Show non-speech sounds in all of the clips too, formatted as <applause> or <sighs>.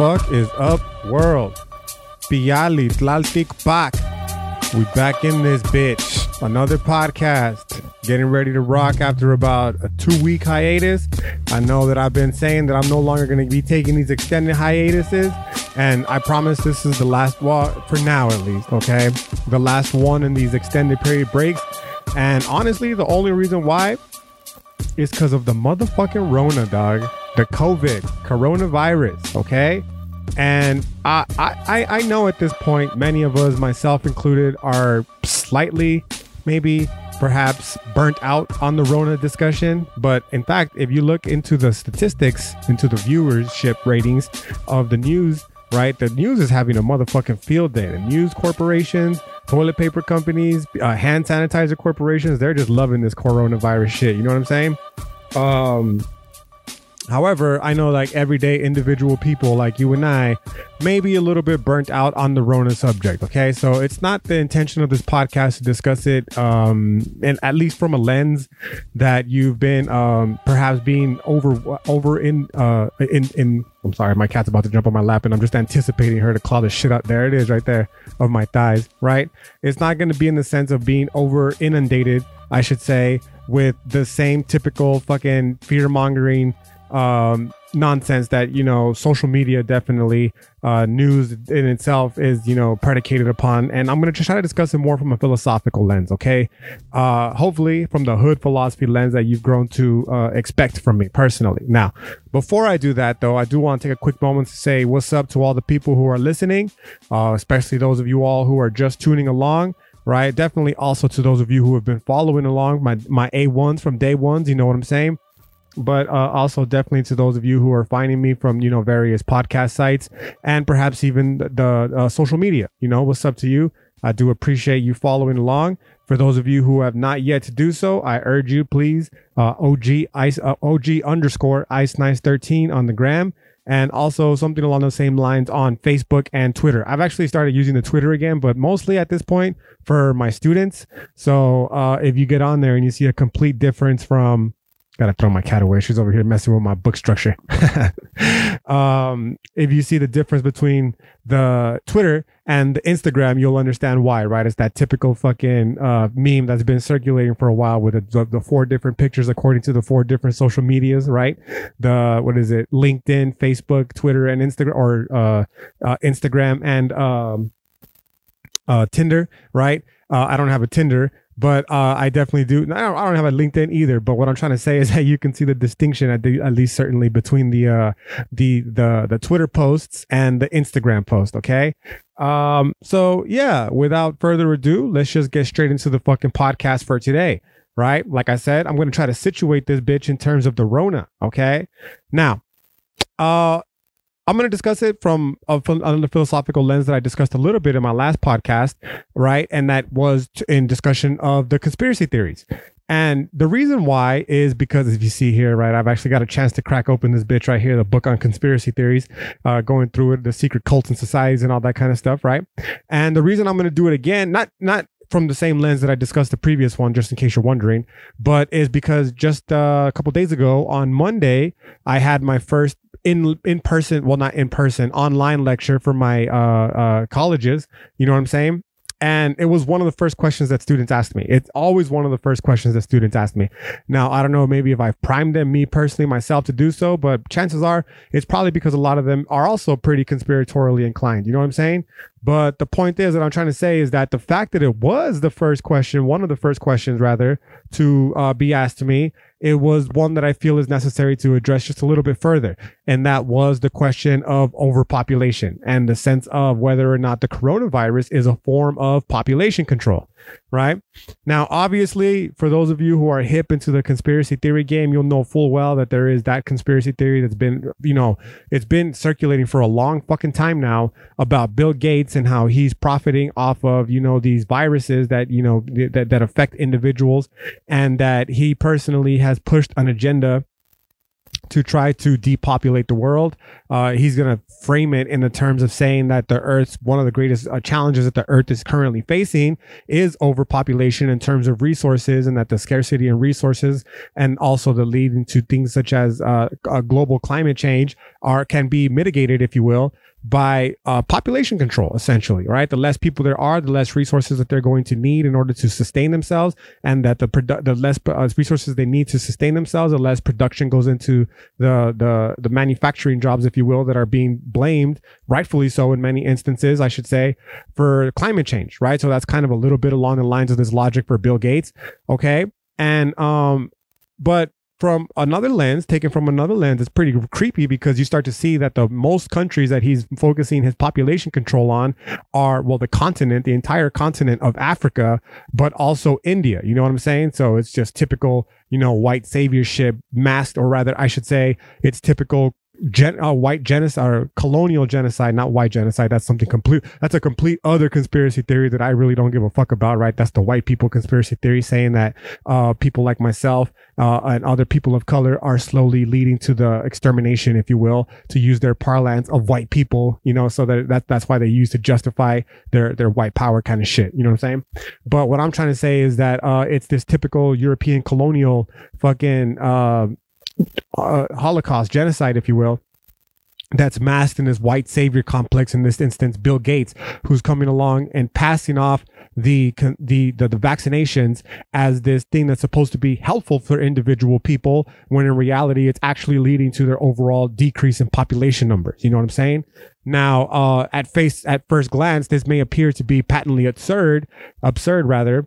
fuck is up, world? Bialy Tlaltic Pac. We back in this bitch. Another podcast. Getting ready to rock after about a two week hiatus. I know that I've been saying that I'm no longer going to be taking these extended hiatuses. And I promise this is the last one, for now at least, okay? The last one in these extended period breaks. And honestly, the only reason why is because of the motherfucking Rona, dog. The COVID, coronavirus, okay? And I, I, I know at this point, many of us, myself included, are slightly, maybe, perhaps burnt out on the Rona discussion. But in fact, if you look into the statistics, into the viewership ratings of the news, right? The news is having a motherfucking field day. The news corporations, toilet paper companies, uh, hand sanitizer corporations, they're just loving this coronavirus shit. You know what I'm saying? Um, However, I know like everyday individual people like you and I may be a little bit burnt out on the Rona subject. Okay. So it's not the intention of this podcast to discuss it, um, and at least from a lens that you've been, um, perhaps being over, over in, uh, in, in, I'm sorry, my cat's about to jump on my lap and I'm just anticipating her to claw the shit out. There it is right there of my thighs, right? It's not going to be in the sense of being over inundated, I should say, with the same typical fucking fear mongering um, nonsense that you know social media definitely uh, news in itself is you know predicated upon. And i'm going to try to discuss it more from a philosophical lens okay? Uh, hopefully from the hood philosophy lens that you've grown to uh, expect from me personally. Now before i do that though i do want to take a quick moment to say what's up to all the people who are listening uh, especially those of you all who are just tuning along right? Definitely also to those of you who have been following along my my a1s from day ones you know what i'm saying but uh, also definitely to those of you who are finding me from you know various podcast sites and perhaps even the, the uh, social media you know what's up to you? I do appreciate you following along. For those of you who have not yet to do so i urge you please uh, og ice uh, og underscore ice nice 13 on the gram and also something along the same lines on facebook and twitter. I've actually started using the twitter again but mostly at this point for my students. So uh, if you get on there and you see a complete difference from gotta throw my cat away. She's over here messing with my book structure. <laughs> um, if you see the difference between the Twitter and the Instagram, you'll understand why, right? It's that typical fucking uh, meme that's been circulating for a while with the, the, four different pictures according to the four different social medias, right? The what is it? LinkedIn, Facebook, Twitter, and Instagram, or uh, uh, Instagram and um, uh, Tinder, right? Uh, I don't have a Tinder, but uh, I definitely do. I don't, I don't, have a LinkedIn either. But what I'm trying to say is <laughs> that you can see the distinction at, the, at least certainly between the uh, the the the Twitter posts and the Instagram post. Okay. Um. So yeah. Without further ado, let's just get straight into the fucking podcast for today. Right. Like I said, I'm to try to situate this bitch in terms of the Rona. Okay. Now, uh, I'm going to discuss it from a, a philosophical lens that I discussed a little bit in my last podcast, right? And that was in discussion of the conspiracy theories. And the reason why is because, if you see here, right, I've actually got a chance to crack open this bitch right here, the book on conspiracy theories, uh, going through it, the secret cults and societies and all that kind of stuff, right? And the reason I'm going to do it again, not not from the same lens that I discussed the previous one, just in case you're wondering, but is because just uh, a couple days ago on Monday, I had my first in in person, well, not in person, online lecture for my uh, uh, colleges. You know what I'm saying? And it was one of the first questions that students asked me. It's always one of the first questions that students ask me. Now, I don't know, maybe if I've primed them, me personally, myself to do so, but chances are it's probably because a lot of them are also pretty conspiratorially inclined. You know what I'm saying? But the point is that I'm trying to say is that the fact that it was the first question, one of the first questions rather, to uh, be asked to me it was one that I feel is necessary to address just a little bit further. And that was the question of overpopulation and the sense of whether or not the coronavirus is a form of population control right? Now, obviously, for those of you who are hip into the conspiracy theory game, you'll know full well that there is that conspiracy theory that's been, you know, it's been circulating for a long fucking time now about Bill Gates and how he's profiting off of, you know, these viruses that, you know, that, that affect individuals and that he personally has pushed an agenda to try to depopulate the world. Uh, he's going to frame it in the terms of saying that the Earth's one of the greatest uh, challenges that the Earth is currently facing is overpopulation in terms of resources, and that the scarcity in resources and also the leading to things such as uh, global climate change are can be mitigated, if you will, by uh, population control, essentially, right? The less people there are, the less resources that they're going to need in order to sustain themselves, and that the produ- the less uh, resources they need to sustain themselves, the less production goes into the the the manufacturing jobs, if you will, that are being blamed, rightfully so, in many instances, I should say, for climate change, right? So that's kind of a little bit along the lines of this logic for Bill Gates, okay? And um, but from another lens, taken from another lens, it's pretty creepy because you start to see that the most countries that he's focusing his population control on are, well, the continent, the entire continent of Africa, but also India. You know what I'm saying? So it's just typical, you know, white saviorship masked, or rather, I should say, it's typical gen, uh, white genocide or colonial genocide, not white genocide. That's something complete. That's a complete other conspiracy theory that I really don't give a fuck about. Right? That's the white people conspiracy theory saying that uh, people like myself uh, and other people of color are slowly leading to the extermination, if you will, to use their parlance of white people. You know, so that, that that's why they use to justify their their white power kind of shit. You know what I'm saying? But what I'm trying to say is that uh, it's this typical European colonial fucking uh, Holocaust, genocide, if you will, that's masked in this white savior complex. In this instance, Bill Gates, who's coming along and passing off the, the the the vaccinations as this thing that's supposed to be helpful for individual people, when in reality it's actually leading to their overall decrease in population numbers. You know what I'm saying? Now, uh, at face at first glance, this may appear to be patently absurd, absurd rather,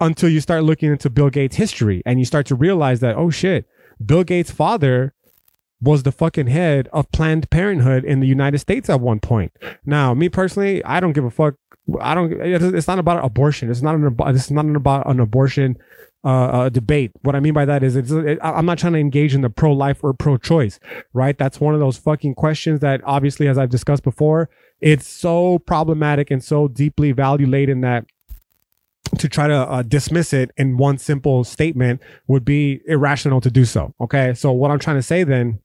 until you start looking into Bill Gates' history and you start to realize that oh shit Bill Gates' father was the fucking head of Planned Parenthood in the United States at one point. Now, me personally, I don't give a fuck. I don't. It's not about abortion. It's not an. Is not about an abortion uh, uh, debate. What I mean by that is, it's, it, I'm not trying to engage in the pro-life or pro-choice, right? That's one of those fucking questions that, obviously, as I've discussed before, it's so problematic and so deeply value laden that to try to uh, dismiss it in one simple statement would be irrational to do so. Okay. So what I'm trying to say then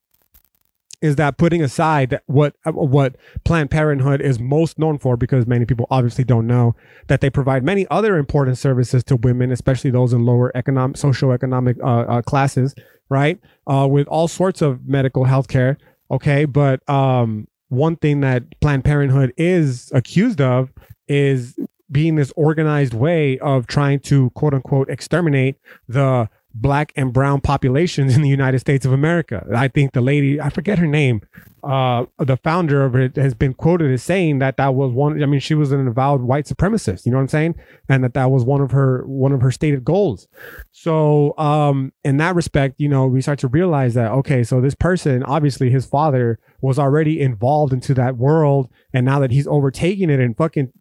is that putting aside what uh, what Planned Parenthood is most known for, because many people obviously don't know that they provide many other important services to women, especially those in lower economic, socioeconomic uh, uh, classes, right? Uh, with all sorts of medical health care. Okay, but um, one thing that Planned Parenthood is accused of is being this organized way of trying to quote unquote exterminate the black and brown populations in the United States of America. I think the lady, I forget her name, uh, the founder of it has been quoted as saying that that was one. I mean, she was an avowed white supremacist. You know what I'm saying? And that that was one of her one of her stated goals. So, um, in that respect, you know, we start to realize that okay, so this person, obviously, his father was already involved into that world, and now that he's overtaking it and fucking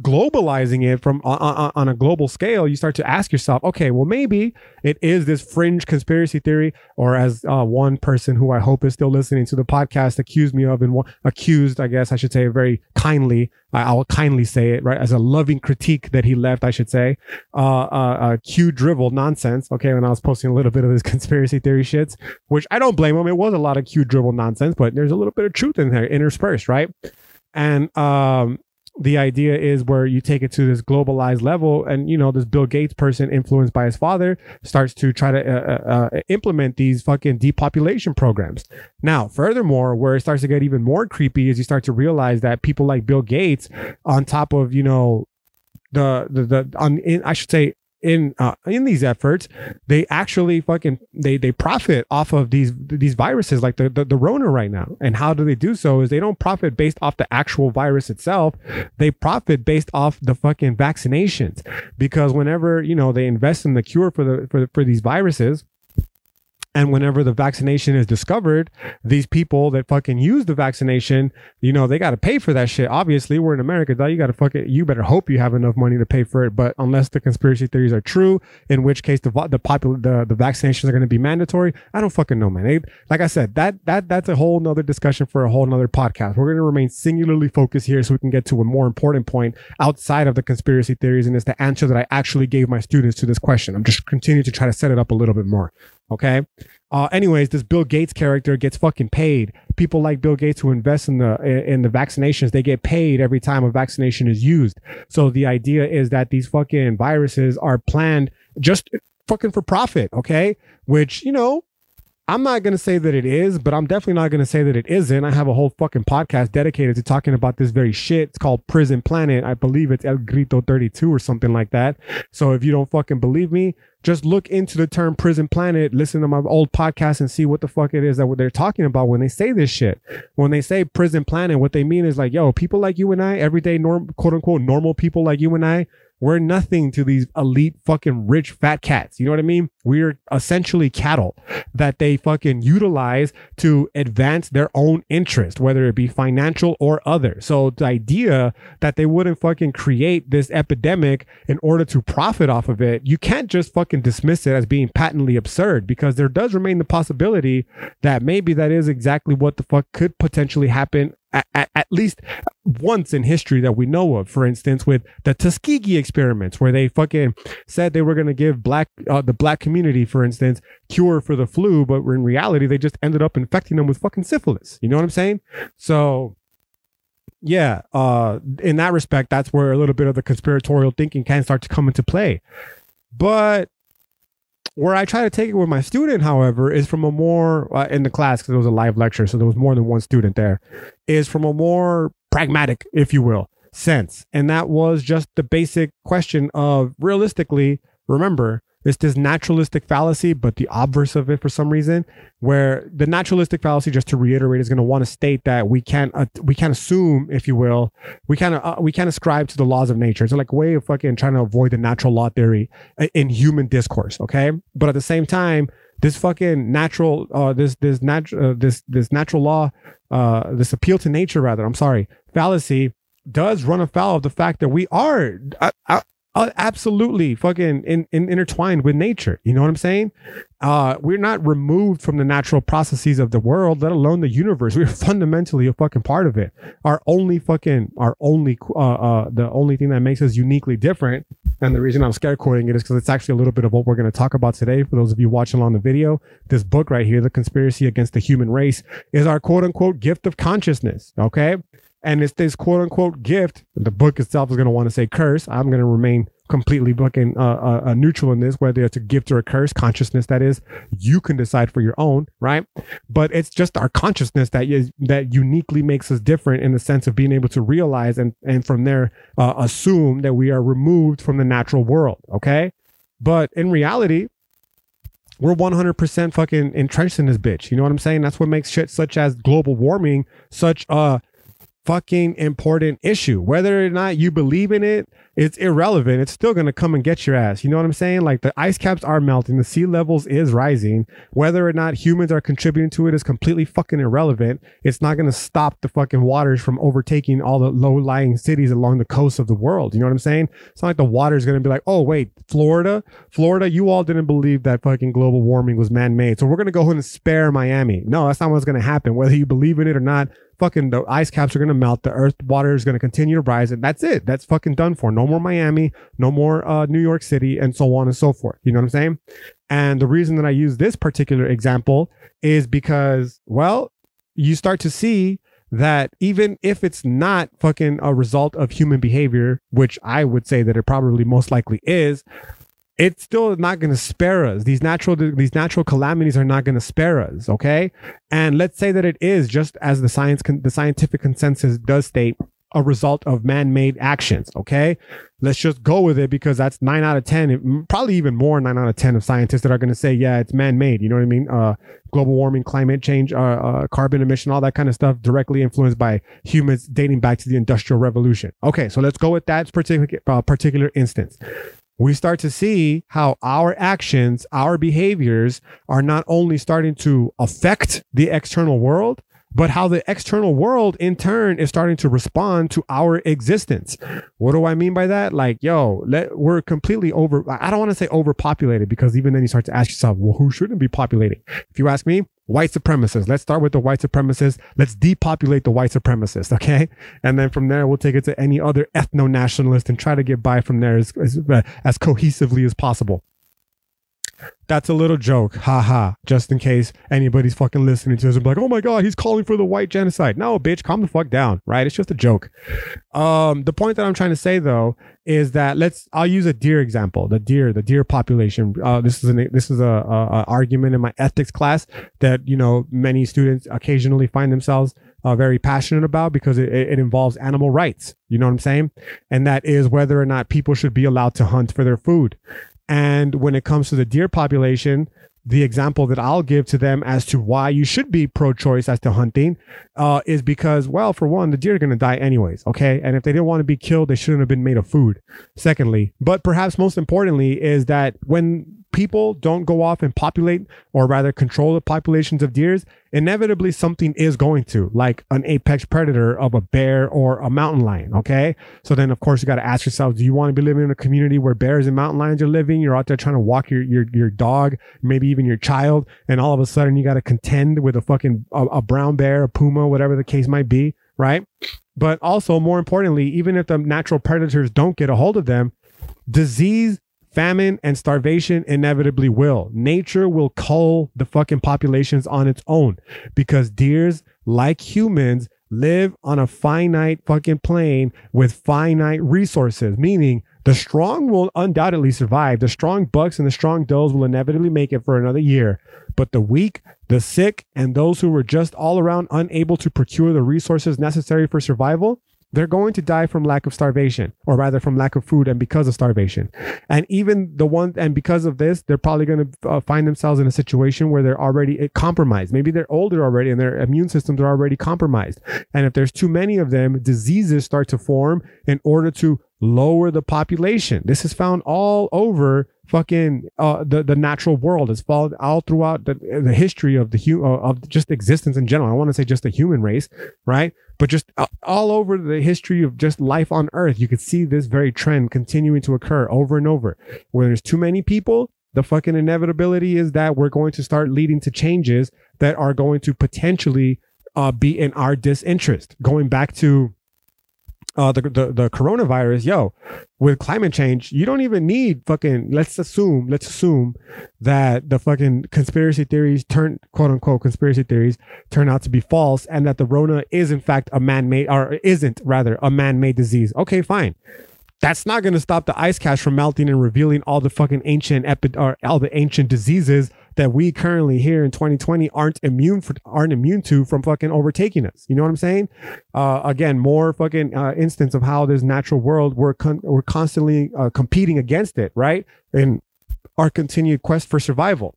globalizing it from on, on a global scale, you start to ask yourself, okay, well, maybe it is this fringe conspiracy theory, or as uh, one person who I hope is still listening to the podcast accused me of, and accused, I guess I should say, very kindly. I will kindly say it right as a loving critique that he left. I should say, uh, uh, uh, Q drivel nonsense. Okay, when I was posting a little bit of this <laughs> conspiracy theory shits, which I don't blame him. It was a lot of Q dribble nonsense, but there's a little bit of truth in there interspersed, right? And um, the idea is where you take it to this globalized level and you know this bill gates person influenced by his father starts to try to uh, uh, uh, implement these fucking depopulation programs. Now furthermore where it starts to get even more creepy is you start to realize that people like bill gates on top of you know the the, the on in, i should say in uh, in these efforts, they actually fucking they they profit off of these these viruses like the, the the Rona right now. And how do they do so? Is they don't profit based off the actual virus itself. They profit based off the fucking vaccinations because whenever you know they invest in the cure for the for for these viruses and whenever the vaccination is discovered, these people that fucking use the vaccination, you know, they got to pay for that shit. Obviously, we're in America, though. You got to fucking, you better hope you have enough money to pay for it. But unless the conspiracy theories are true, in which case the the popular the, the vaccinations are going to be mandatory, I don't fucking know, man. Like I said, that that that's a whole nother discussion for a whole nother podcast. We're going to remain singularly focused here so we can get to a more important point outside of the conspiracy theories, and it's the answer that I actually gave my students to this question. I'm just continuing to try to set it up a little bit more. Okay. Uh, anyways, this Bill Gates character gets fucking paid. People like Bill Gates who invest in the in the vaccinations, they get paid every time a vaccination is used. So the idea is that these fucking viruses are planned just fucking for profit. Okay, which you know I'm not going to say that it is, but I'm definitely not going to say that it isn't. I have a whole fucking podcast dedicated to talking about this very shit. It's called Prison Planet. I believe it's El Grito 32 or something like that. So if you don't fucking believe me, just look into the term prison planet, listen to my old podcast and see what the fuck it is that they're talking about when they say this shit. When they say prison planet, what they mean is like, yo, people like you and I, everyday norm, quote unquote, normal people like you and I, we're nothing to these elite fucking rich fat cats. You know what I mean? We're essentially cattle that they fucking utilize to advance their own interest, whether it be financial or other. So the idea that they wouldn't fucking create this epidemic in order to profit off of it, you can't just fucking dismiss it as being patently absurd because there does remain the possibility that maybe that is exactly what the fuck could potentially happen at, at, least once in history that we know of. For instance, with the Tuskegee experiments, where they fucking said they were going to give black uh, the black community, for instance, cure for the flu, but in reality, they just ended up infecting them with fucking syphilis. You know what I'm saying? So. Yeah, uh, in that respect, that's where a little bit of the conspiratorial thinking can start to come into play. But where I try to take it with my student, however, is from a more uh, in the class because it was a live lecture, so there was more than one student there. Is from a more pragmatic, if you will, sense, and that was just the basic question of realistically. Remember, it's this naturalistic fallacy, but the obverse of it for some reason, where the naturalistic fallacy, just to reiterate, is going to want to state that we can't uh, we can't assume, if you will, we can't uh, we can't ascribe to the laws of nature. It's like way of fucking trying to avoid the natural law theory uh, in human discourse. Okay, but at the same time, this fucking natural uh this this natural uh, this this natural law uh this appeal to nature rather i'm sorry fallacy does run afoul of the fact that we are uh, uh, uh, absolutely fucking in, in, intertwined with nature. You know what I'm saying? Uh, we're not removed from the natural processes of the world, let alone the universe. We're fundamentally a fucking part of it. Our only fucking, our only, uh, uh, the only thing that makes us uniquely different. And the reason I'm scare quoting it is because it's actually a little bit of what we're going to talk about today. For those of you watching along the video, this book right here, The Conspiracy Against the Human Race, is our quote unquote gift of consciousness. Okay. And it's this quote unquote gift. The book itself is going to want to say curse. I'm going to remain completely fucking uh, uh, uh, neutral in this, whether it's a gift or a curse, consciousness that is, you can decide for your own, right? But it's just our consciousness that is that uniquely makes us different in the sense of being able to realize and and from there uh, assume that we are removed from the natural world, okay? But in reality, we're 100% fucking entrenched in this bitch. You know what I'm saying? That's what makes shit such as global warming such a fucking important issue. Whether or not you believe in it, it's irrelevant. It's still going to come and get your ass. You know what I'm saying? Like the ice caps are melting, the sea levels is rising. Whether or not humans are contributing to it is completely fucking irrelevant. It's not going to stop the fucking waters from overtaking all the low lying cities along the coast of the world. You know what I'm saying? It's not like the water is going to be like, oh, wait, Florida, Florida, you all didn't believe that fucking global warming was man made. So we're going to go ahead and spare Miami. No, that's not what's going to happen. Whether you believe in it or not, fucking the ice caps are to melt. The earth water is to continue to rise. And that's it. That's fucking done for. No more Miami, no more uh, New York City, and so on and so forth. You know what I'm saying? And the reason that I use this particular example is because, well, you start to see that even if it's not fucking a result of human behavior, which I would say that it probably most likely is, it's still not going to spare us. These natural these natural calamities are not going to spare us. Okay, and let's say that it is just as the science the scientific consensus does state a result of man-made actions. Okay, let's just go with it because that's nine out of ten, probably even more nine out of ten of scientists that are going to say, yeah, it's man-made. You know what I mean? Uh, global warming, climate change, uh, uh, carbon emission, all that kind of stuff, directly influenced by humans dating back to the industrial revolution. Okay, so let's go with that particular uh, particular instance we start to see how our actions, our behaviors are not only starting to affect the external world, but how the external world in turn is starting to respond to our existence. What do I mean by that? Like, yo, let, we're completely over, I don't want to say overpopulated because even then you start to ask yourself, well, who shouldn't be populating? If you ask me, white supremacists. Let's start with the white supremacists. Let's depopulate the white supremacists. Okay. And then from there, we'll take it to any other ethno nationalist and try to get by from there as, as, uh, as cohesively as possible. That's a little joke. Ha ha. Just in case anybody's fucking listening to us and be like, oh my God, he's calling for the white genocide. No, bitch, calm the fuck down, right? It's just a joke. Um, the point that I'm trying to say though is that let's I'll use a deer example. The deer, the deer population. Uh, this is an this is a, a, a argument in my ethics class that you know many students occasionally find themselves uh, very passionate about because it, it involves animal rights. You know what I'm saying? And that is whether or not people should be allowed to hunt for their food. And when it comes to the deer population, the example that I'll give to them as to why you should be pro-choice as to hunting uh, is because, well, for one, the deer are going to die anyways, okay? And if they didn't want to be killed, they shouldn't have been made of food. Secondly, but perhaps most importantly, is that when people don't go off and populate or rather control the populations of deers, inevitably something is going to, like an apex predator of a bear or a mountain lion. Okay. So then, of course, you got to ask yourself, do you want to be living in a community where bears and mountain lions are living? You're out there trying to walk your, your, your dog, maybe even your child. And all of a sudden you got to contend with a fucking, a, a brown bear, a puma, whatever the case might be. Right. But also more importantly, even if the natural predators don't get a hold of them, disease famine and starvation inevitably will. Nature will cull the fucking populations on its own because deers, like humans, live on a finite fucking plane with finite resources, meaning the strong will undoubtedly survive. The strong bucks and the strong does will inevitably make it for another year. But the weak, the sick, and those who were just all around unable to procure the resources necessary for survival, they're going to die from lack of starvation, or rather from lack of food and because of starvation. And even the one, and because of this, they're probably going to uh, find themselves in a situation where they're already uh, compromised. Maybe they're older already and their immune systems are already compromised. And if there's too many of them, diseases start to form in order to lower the population. This is found all over fucking uh, the the natural world. It's followed all throughout the, the history of the hu- uh, of just existence in general. I want to say just the human race, right? But just uh, all over the history of just life on Earth, you could see this very trend continuing to occur over and over. Where there's too many people, the fucking inevitability is that we're going to start leading to changes that are going to potentially uh, be in our disinterest. Going back to uh, the, the the coronavirus, yo, with climate change, you don't even need fucking. Let's assume, let's assume that the fucking conspiracy theories turn quote unquote conspiracy theories turn out to be false, and that the Rona is in fact a man made or isn't rather a man made disease. Okay, fine. That's not going to stop the ice caps from melting and revealing all the fucking ancient epi- or all the ancient diseases that we currently here in 2020 aren't immune for aren't immune to from fucking overtaking us. You know what I'm saying? Uh, again, more fucking uh, instance of how this natural world we're con- we're constantly uh, competing against it, right? In our continued quest for survival.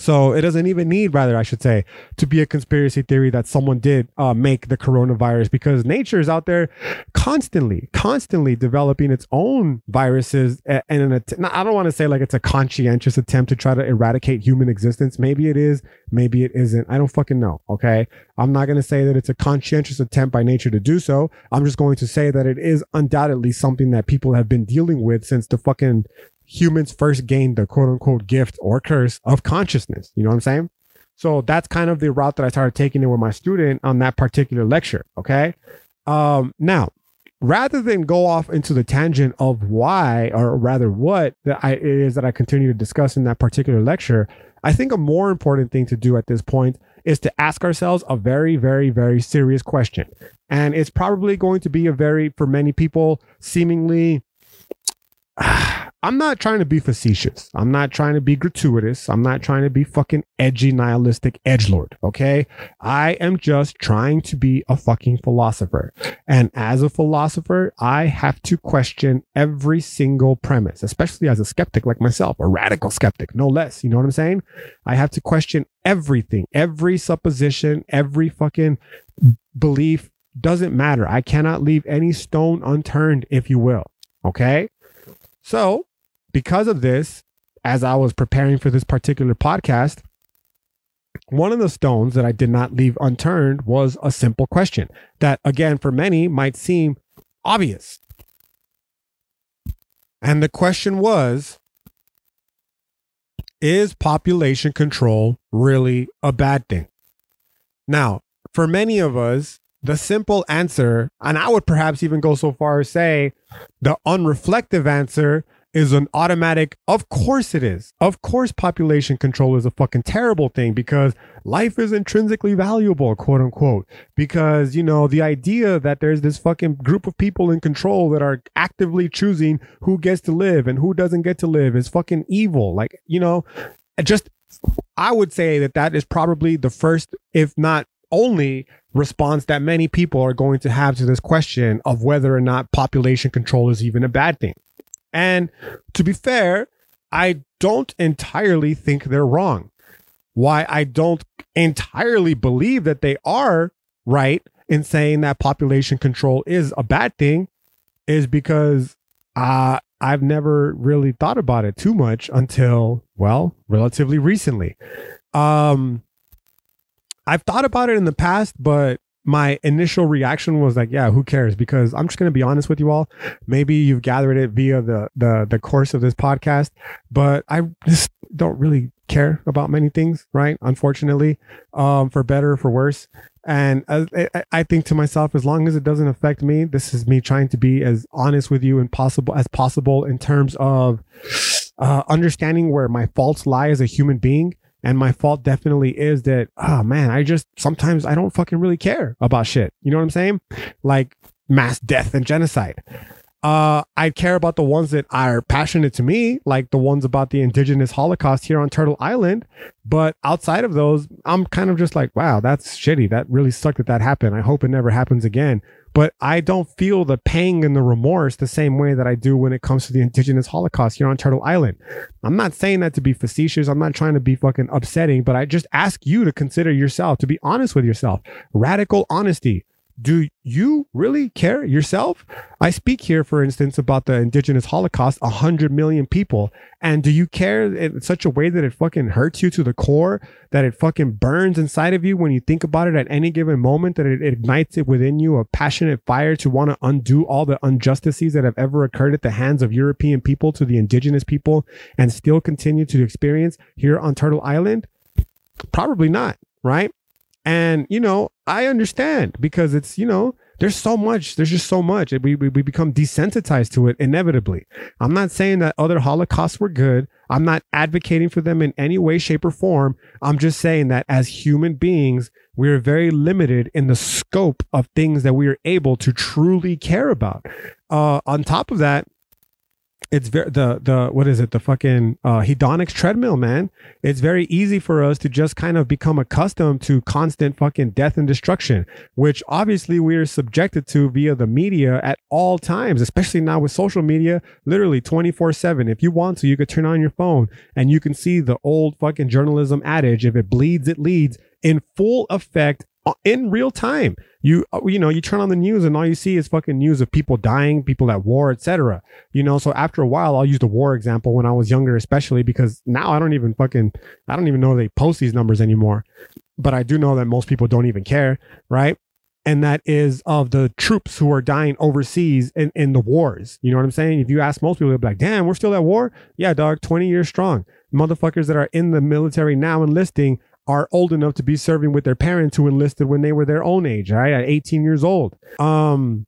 So it doesn't even need, rather, I should say, to be a conspiracy theory that someone did uh, make the coronavirus because nature is out there constantly, constantly developing its own viruses. And an att- I don't want to say like it's a conscientious attempt to try to eradicate human existence. Maybe it is, maybe it isn't. I don't fucking know. Okay. I'm not going to say that it's a conscientious attempt by nature to do so. I'm just going to say that it is undoubtedly something that people have been dealing with since the fucking humans first gained the quote unquote gift or curse of consciousness. You know what I'm saying? So that's kind of the route that I started taking it with my student on that particular lecture. Okay. Um, now, rather than go off into the tangent of why, or rather what that I, it is that I continue to discuss in that particular lecture, I think a more important thing to do at this point is to ask ourselves a very, very, very serious question. And it's probably going to be a very, for many people, seemingly <sighs> I'm not trying to be facetious. I'm not trying to be gratuitous. I'm not trying to be fucking edgy, nihilistic edge lord. Okay. I am just trying to be a fucking philosopher. And as a philosopher, I have to question every single premise, especially as a skeptic like myself, a radical skeptic, no less. You know what I'm saying? I have to question everything, every supposition, every fucking belief doesn't matter. I cannot leave any stone unturned, if you will. Okay. So because of this, as I was preparing for this particular podcast, one of the stones that I did not leave unturned was a simple question that, again, for many might seem obvious. And the question was Is population control really a bad thing? Now, for many of us, the simple answer, and I would perhaps even go so far as say the unreflective answer is an automatic, of course it is. Of course, population control is a fucking terrible thing because life is intrinsically valuable, quote unquote. Because, you know, the idea that there's this fucking group of people in control that are actively choosing who gets to live and who doesn't get to live is fucking evil. Like, you know, just, I would say that that is probably the first, if not only response that many people are going to have to this question of whether or not population control is even a bad thing. And to be fair, I don't entirely think they're wrong. Why I don't entirely believe that they are right in saying that population control is a bad thing is because uh, I've never really thought about it too much until, well, relatively recently. Um, I've thought about it in the past, but my initial reaction was like, yeah, who cares? Because I'm just going to be honest with you all. Maybe you've gathered it via the the the course of this podcast, but I just don't really care about many things, right? Unfortunately, um, for better or for worse. And I, I think to myself, as long as it doesn't affect me, this is me trying to be as honest with you and possible as possible in terms of uh, understanding where my faults lie as a human being and my fault definitely is that, oh man, I just sometimes I don't fucking really care about shit. You know what I'm saying? Like mass death and genocide. Uh, I care about the ones that are passionate to me, like the ones about the indigenous Holocaust here on Turtle Island. But outside of those, I'm kind of just like, wow, that's shitty. That really sucked that that happened. I hope it never happens again but I don't feel the pang and the remorse the same way that I do when it comes to the indigenous Holocaust here on Turtle Island. I'm not saying that to be facetious. I'm not trying to be fucking upsetting, but I just ask you to consider yourself, to be honest with yourself. Radical honesty do you really care yourself? I speak here, for instance, about the indigenous Holocaust, a hundred million people. And do you care in such a way that it fucking hurts you to the core, that it fucking burns inside of you when you think about it at any given moment, that it, ignites it within you a passionate fire to want to undo all the injustices that have ever occurred at the hands of European people to the indigenous people and still continue to experience here on Turtle Island? Probably not, right? And, you know, I understand because it's, you know, there's so much, there's just so much. We, we, we become desensitized to it inevitably. I'm not saying that other Holocausts were good. I'm not advocating for them in any way, shape, or form. I'm just saying that as human beings, we are very limited in the scope of things that we are able to truly care about. Uh, on top of that, it's very the the what is it? The fucking uh, hedonics treadmill man. It's very easy for us to just kind of become accustomed to constant fucking death and destruction which obviously we are subjected to via the media at all times especially now with social media literally 24 7 if you want to you could turn on your phone and you can see the old fucking journalism adage if it bleeds it leads in full effect in real time. You uh, you know you turn on the news and all you see is fucking news of people dying, people at war, etc. You know, so after a while, I'll use the war example when I was younger, especially because now I don't even fucking I don't even know they post these numbers anymore. But I do know that most people don't even care, right? And that is of the troops who are dying overseas in, in the wars. You know what I'm saying? If you ask most people, they'll be like, damn, we're still at war? Yeah, dog, 20 years strong. Motherfuckers that are in the military now enlisting are old enough to be serving with their parents who enlisted when they were their own age, right? At 18 years old. Um,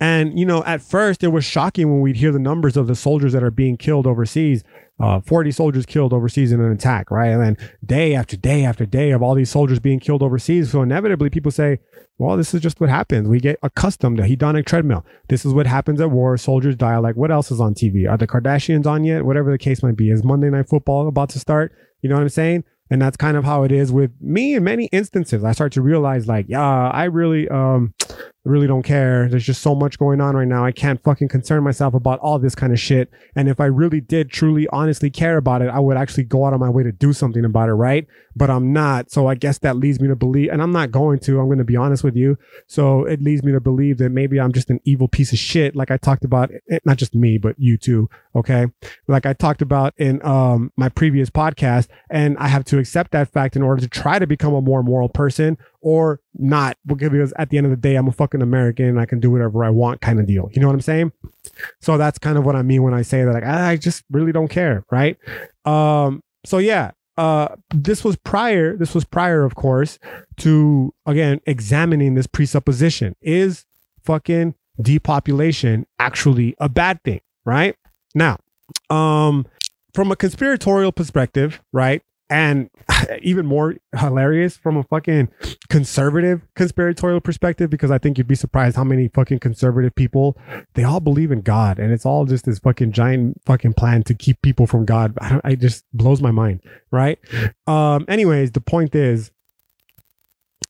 and, you know, at first it was shocking when we'd hear the numbers of the soldiers that are being killed overseas. Uh, 40 soldiers killed overseas in an attack, right? And then day after day after day of all these soldiers being killed overseas. So inevitably people say, well, this is just what happens. We get accustomed to hedonic treadmill. This is what happens at war. Soldiers die. Like, what else is on TV? Are the Kardashians on yet? Whatever the case might be. Is Monday Night Football about to start? You know what I'm saying? And that's kind of how it is with me in many instances i start to realize like yeah i really um really don't care. There's just so much going on right now. I can't fucking concern myself about all this kind of shit. And if I really did truly honestly care about it, I would actually go out of my way to do something about it, right? But I'm not. So I guess that leads me to believe, and I'm not going to, I'm going to be honest with you. So it leads me to believe that maybe I'm just an evil piece of shit, like I talked about, eh, not just me, but you too. Okay. Like I talked about in um, my previous podcast. And I have to accept that fact in order to try to become a more moral person or not because at the end of the day i'm a fucking american and i can do whatever i want kind of deal you know what i'm saying so that's kind of what i mean when i say that like i just really don't care right um so yeah uh this was prior this was prior of course to again examining this presupposition is fucking depopulation actually a bad thing right now Um, from a conspiratorial perspective, right? And <sighs> even more hilarious from a fucking conservative conspiratorial perspective, because I think you'd be surprised how many fucking conservative people they all believe in God, and it's all just this fucking giant fucking plan to keep people from God. I it just blows my mind, right? Um, anyways, the point is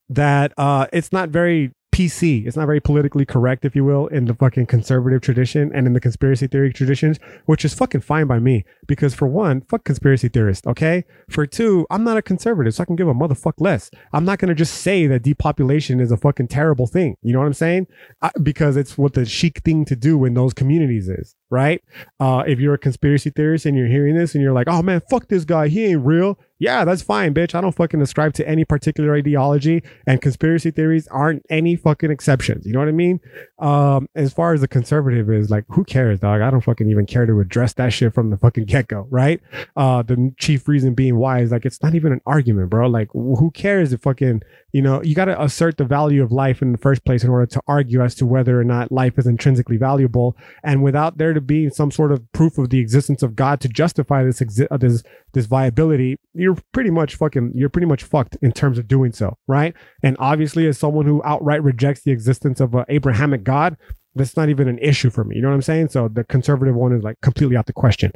that uh, it's not very PC. It's not very politically correct, if you will, in the fucking conservative tradition and in the conspiracy theory traditions, which is fucking fine by me. Because for one, fuck conspiracy theorists, okay? For two, I'm not a conservative, so I can give a motherfuck less. I'm not gonna just say that depopulation is a fucking terrible thing. You know what I'm saying? I, because it's what the chic thing to do in those communities is, right? Uh, if you're a conspiracy theorist and you're hearing this and you're like, oh man, fuck this guy, he ain't real yeah, that's fine, bitch. I don't fucking ascribe to any particular ideology, and conspiracy theories aren't any fucking exceptions. You know what I mean? Um, as far as the conservative is, like, who cares, dog? I don't fucking even care to address that shit from the fucking get go, right? Uh, the chief reason being why is like it's not even an argument, bro. Like, who cares if fucking you know you got to assert the value of life in the first place in order to argue as to whether or not life is intrinsically valuable, and without there to be some sort of proof of the existence of God to justify this exi- uh, this this viability, you're pretty much fucking, you're pretty much fucked in terms of doing so, right? And obviously, as someone who outright rejects the existence of an Abrahamic God, that's not even an issue for me. You know what I'm saying? So the conservative one is like completely out the question.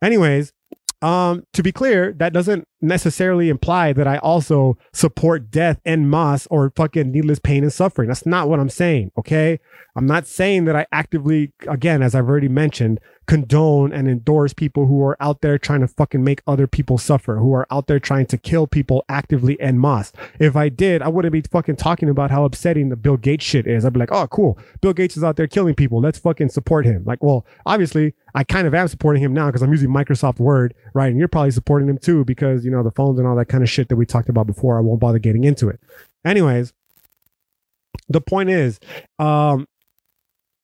Anyways, um, to be clear, that doesn't necessarily imply that I also support death and mass or fucking needless pain and suffering. That's not what I'm saying. Okay. I'm not saying that I actively, again, as I've already mentioned, condone and endorse people who are out there trying to fucking make other people suffer, who are out there trying to kill people actively en masse. If I did, I wouldn't be fucking talking about how upsetting the Bill Gates shit is. I'd be like, oh, cool. Bill Gates is out there killing people. Let's fucking support him. Like, well, obviously, I kind of am supporting him now because I'm using Microsoft Word, right? And you're probably supporting him too because, you know, the phones and all that kind of shit that we talked about before. I won't bother getting into it. Anyways, the point is, um,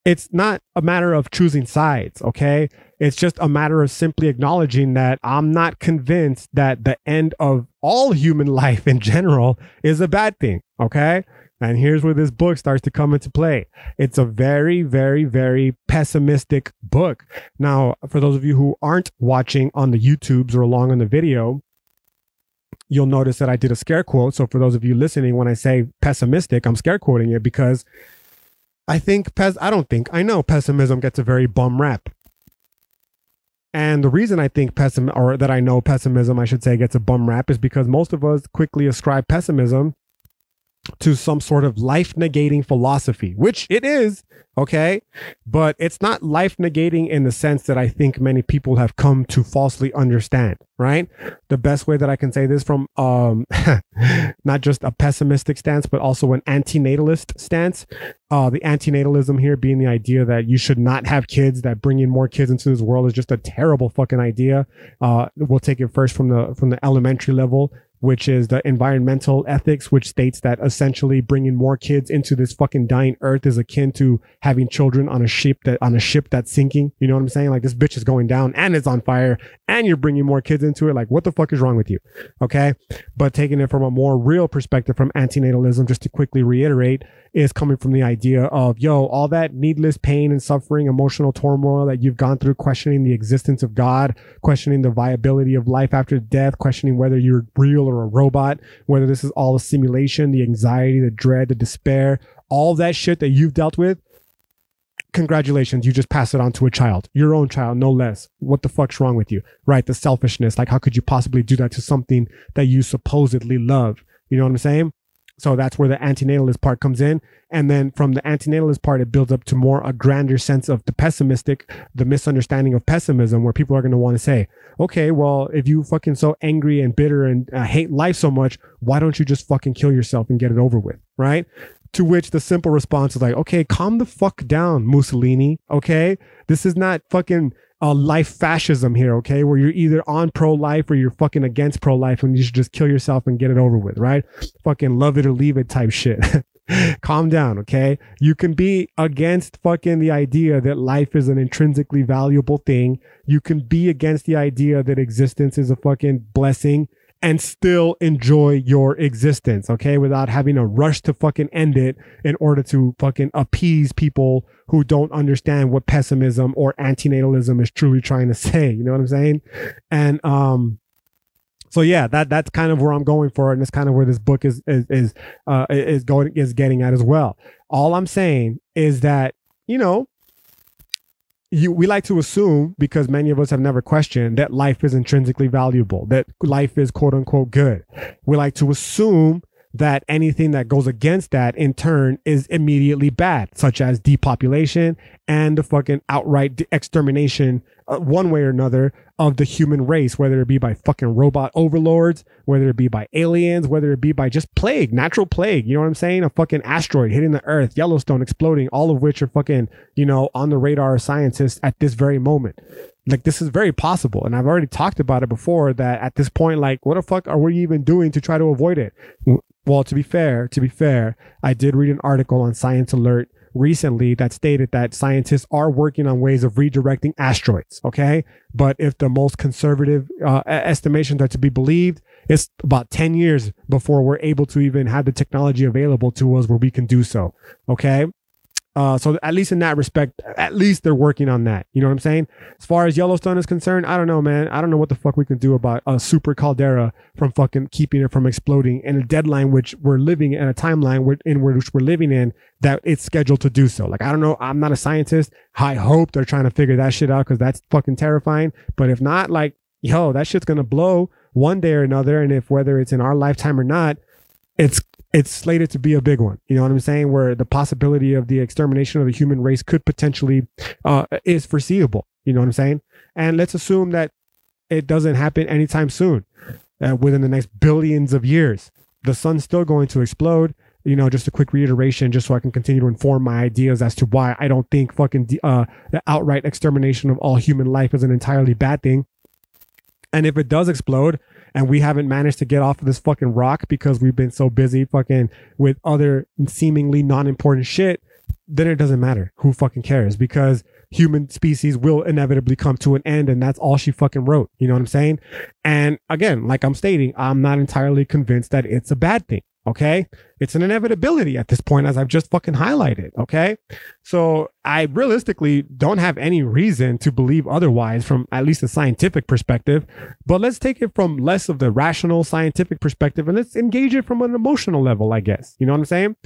it's not a matter of choosing sides, okay? It's just a matter of simply acknowledging that I'm not convinced that the end of all human <laughs> life in general is a bad thing, okay? And here's where this book starts to come into play. It's a very, very, very pessimistic book. Now, for those of you who aren't watching on the YouTubes or along on the video, you'll notice that I did a scare quote. So for those of you listening, when I say pessimistic, I'm scare quoting it because I think pes I don't think I know pessimism gets a very bum rap. And the reason I think pessimism or that I know pessimism I should say gets a bum rap is because most of us quickly ascribe pessimism to some sort of life negating philosophy, which it is, okay? But it's not life negating in the sense that I think many people have come to falsely understand, right? The best way that I can say this from um <laughs> not just a pessimistic stance, but also an antinatalist stance. Uh the antinatalism here being the idea that you should not have kids, that bringing more kids into this world is just a terrible fucking idea. Uh we'll take it first from the from the elementary level which is the environmental ethics, which states that essentially bringing more kids into this fucking dying earth is akin to having children on a ship that on a ship that's sinking. You know what I'm saying? Like this bitch is going down and it's on fire, and you're bringing more kids into it. Like what the fuck is wrong with you? Okay, but taking it from a more real perspective from antinatalism, just to quickly reiterate, is coming from the idea of yo, all that needless pain and suffering, emotional turmoil that you've gone through, questioning the existence of God, questioning the viability of life after death, questioning whether you're real or a robot, whether this is all a simulation, the anxiety, the dread, the despair, all that shit that you've dealt with. Congratulations, you just pass it on to a child, your own child, no less. What the fuck's wrong with you? Right? The selfishness. Like, how could you possibly do that to something that you supposedly love? You know what I'm saying? So that's where the antinatalist part comes in. And then from the antinatalist part, it builds up to more a grander sense of the pessimistic, the misunderstanding of pessimism, where people are going to want to say, okay, well, if you fucking so angry and bitter and uh, hate life so much, why don't you just fucking kill yourself and get it over with? Right. To which the simple response is like, okay, calm the fuck down, Mussolini. Okay. This is not fucking uh, life fascism here, okay? Where you're either on pro life or you're fucking against pro life and you should just kill yourself and get it over with, right? Fucking love it or leave it type shit. <laughs> Calm down, okay? You can be against fucking the idea that life is an intrinsically valuable thing. You can be against the idea that existence is a fucking blessing and still enjoy your existence, okay? Without having to rush to fucking end it in order to fucking appease people who don't understand what pessimism or antinatalism is truly trying to <laughs> say. You know what I'm saying? And um so yeah, that that's kind of where I'm going for, it, and it's kind of where this book is is is uh, is going is getting at as well. All I'm saying is that you know you, we like to assume because many of us have never questioned that life is intrinsically valuable, that life is quote unquote good. We like to assume that anything that goes against that in turn is immediately bad, such as depopulation and the fucking outright extermination, uh, one way or another, of the human race, whether it be by fucking robot overlords, whether it be by aliens, whether it be by just plague, natural plague. You know what I'm saying? A fucking asteroid hitting the earth, Yellowstone exploding, all of which are fucking, you know, on the radar of scientists at this very moment. Like this is very possible. And I've already talked about it before that at this point, like, what the fuck are we even doing to try to avoid it? Well, to be fair, to be fair, I did read an article on Science Alert recently that stated that scientists are working on ways of redirecting asteroids. Okay. But if the most conservative uh, estimations are to be believed, it's about 10 years before we're able to even have the technology available to us where we can do so. Okay. Uh, so at least in that respect, at least they're working on that. You know what I'm saying? As far as Yellowstone is concerned, I don't know, man. I don't know what the fuck we can do about a super caldera from fucking keeping it from exploding and a deadline which we're living in a timeline in which we're living in that it's scheduled to do so. Like I don't know. I'm not a scientist. I hope they're trying to figure that shit out because that's fucking terrifying. But if not, like yo, that shit's gonna blow one day or another. And if whether it's in our lifetime or not, it's it's slated to be a big one. You know what I'm saying? Where the possibility of the extermination of the human race could potentially uh, is foreseeable. You know what I'm saying? And let's assume that it doesn't happen anytime soon, uh, within the next billions of years. The sun's still going to explode. You know, just a quick reiteration, just so I can continue to inform my ideas as to why I don't think fucking uh, the outright extermination of all human life is an entirely bad thing. And if it does explode, and we haven't managed to get off of this fucking rock because we've been so busy fucking with other seemingly non-important shit, then it doesn't matter. Who fucking cares? Because human species will inevitably come to an end and that's all she fucking wrote. You know what I'm saying? And again, like I'm stating, I'm not entirely convinced that it's a bad thing. Okay. It's an inevitability at this point, as I've just fucking highlighted. Okay. So I realistically don't have any reason to believe otherwise from at least a scientific perspective. But let's take it from less of the rational scientific perspective and let's engage it from an emotional level, I guess. You know what I'm saying?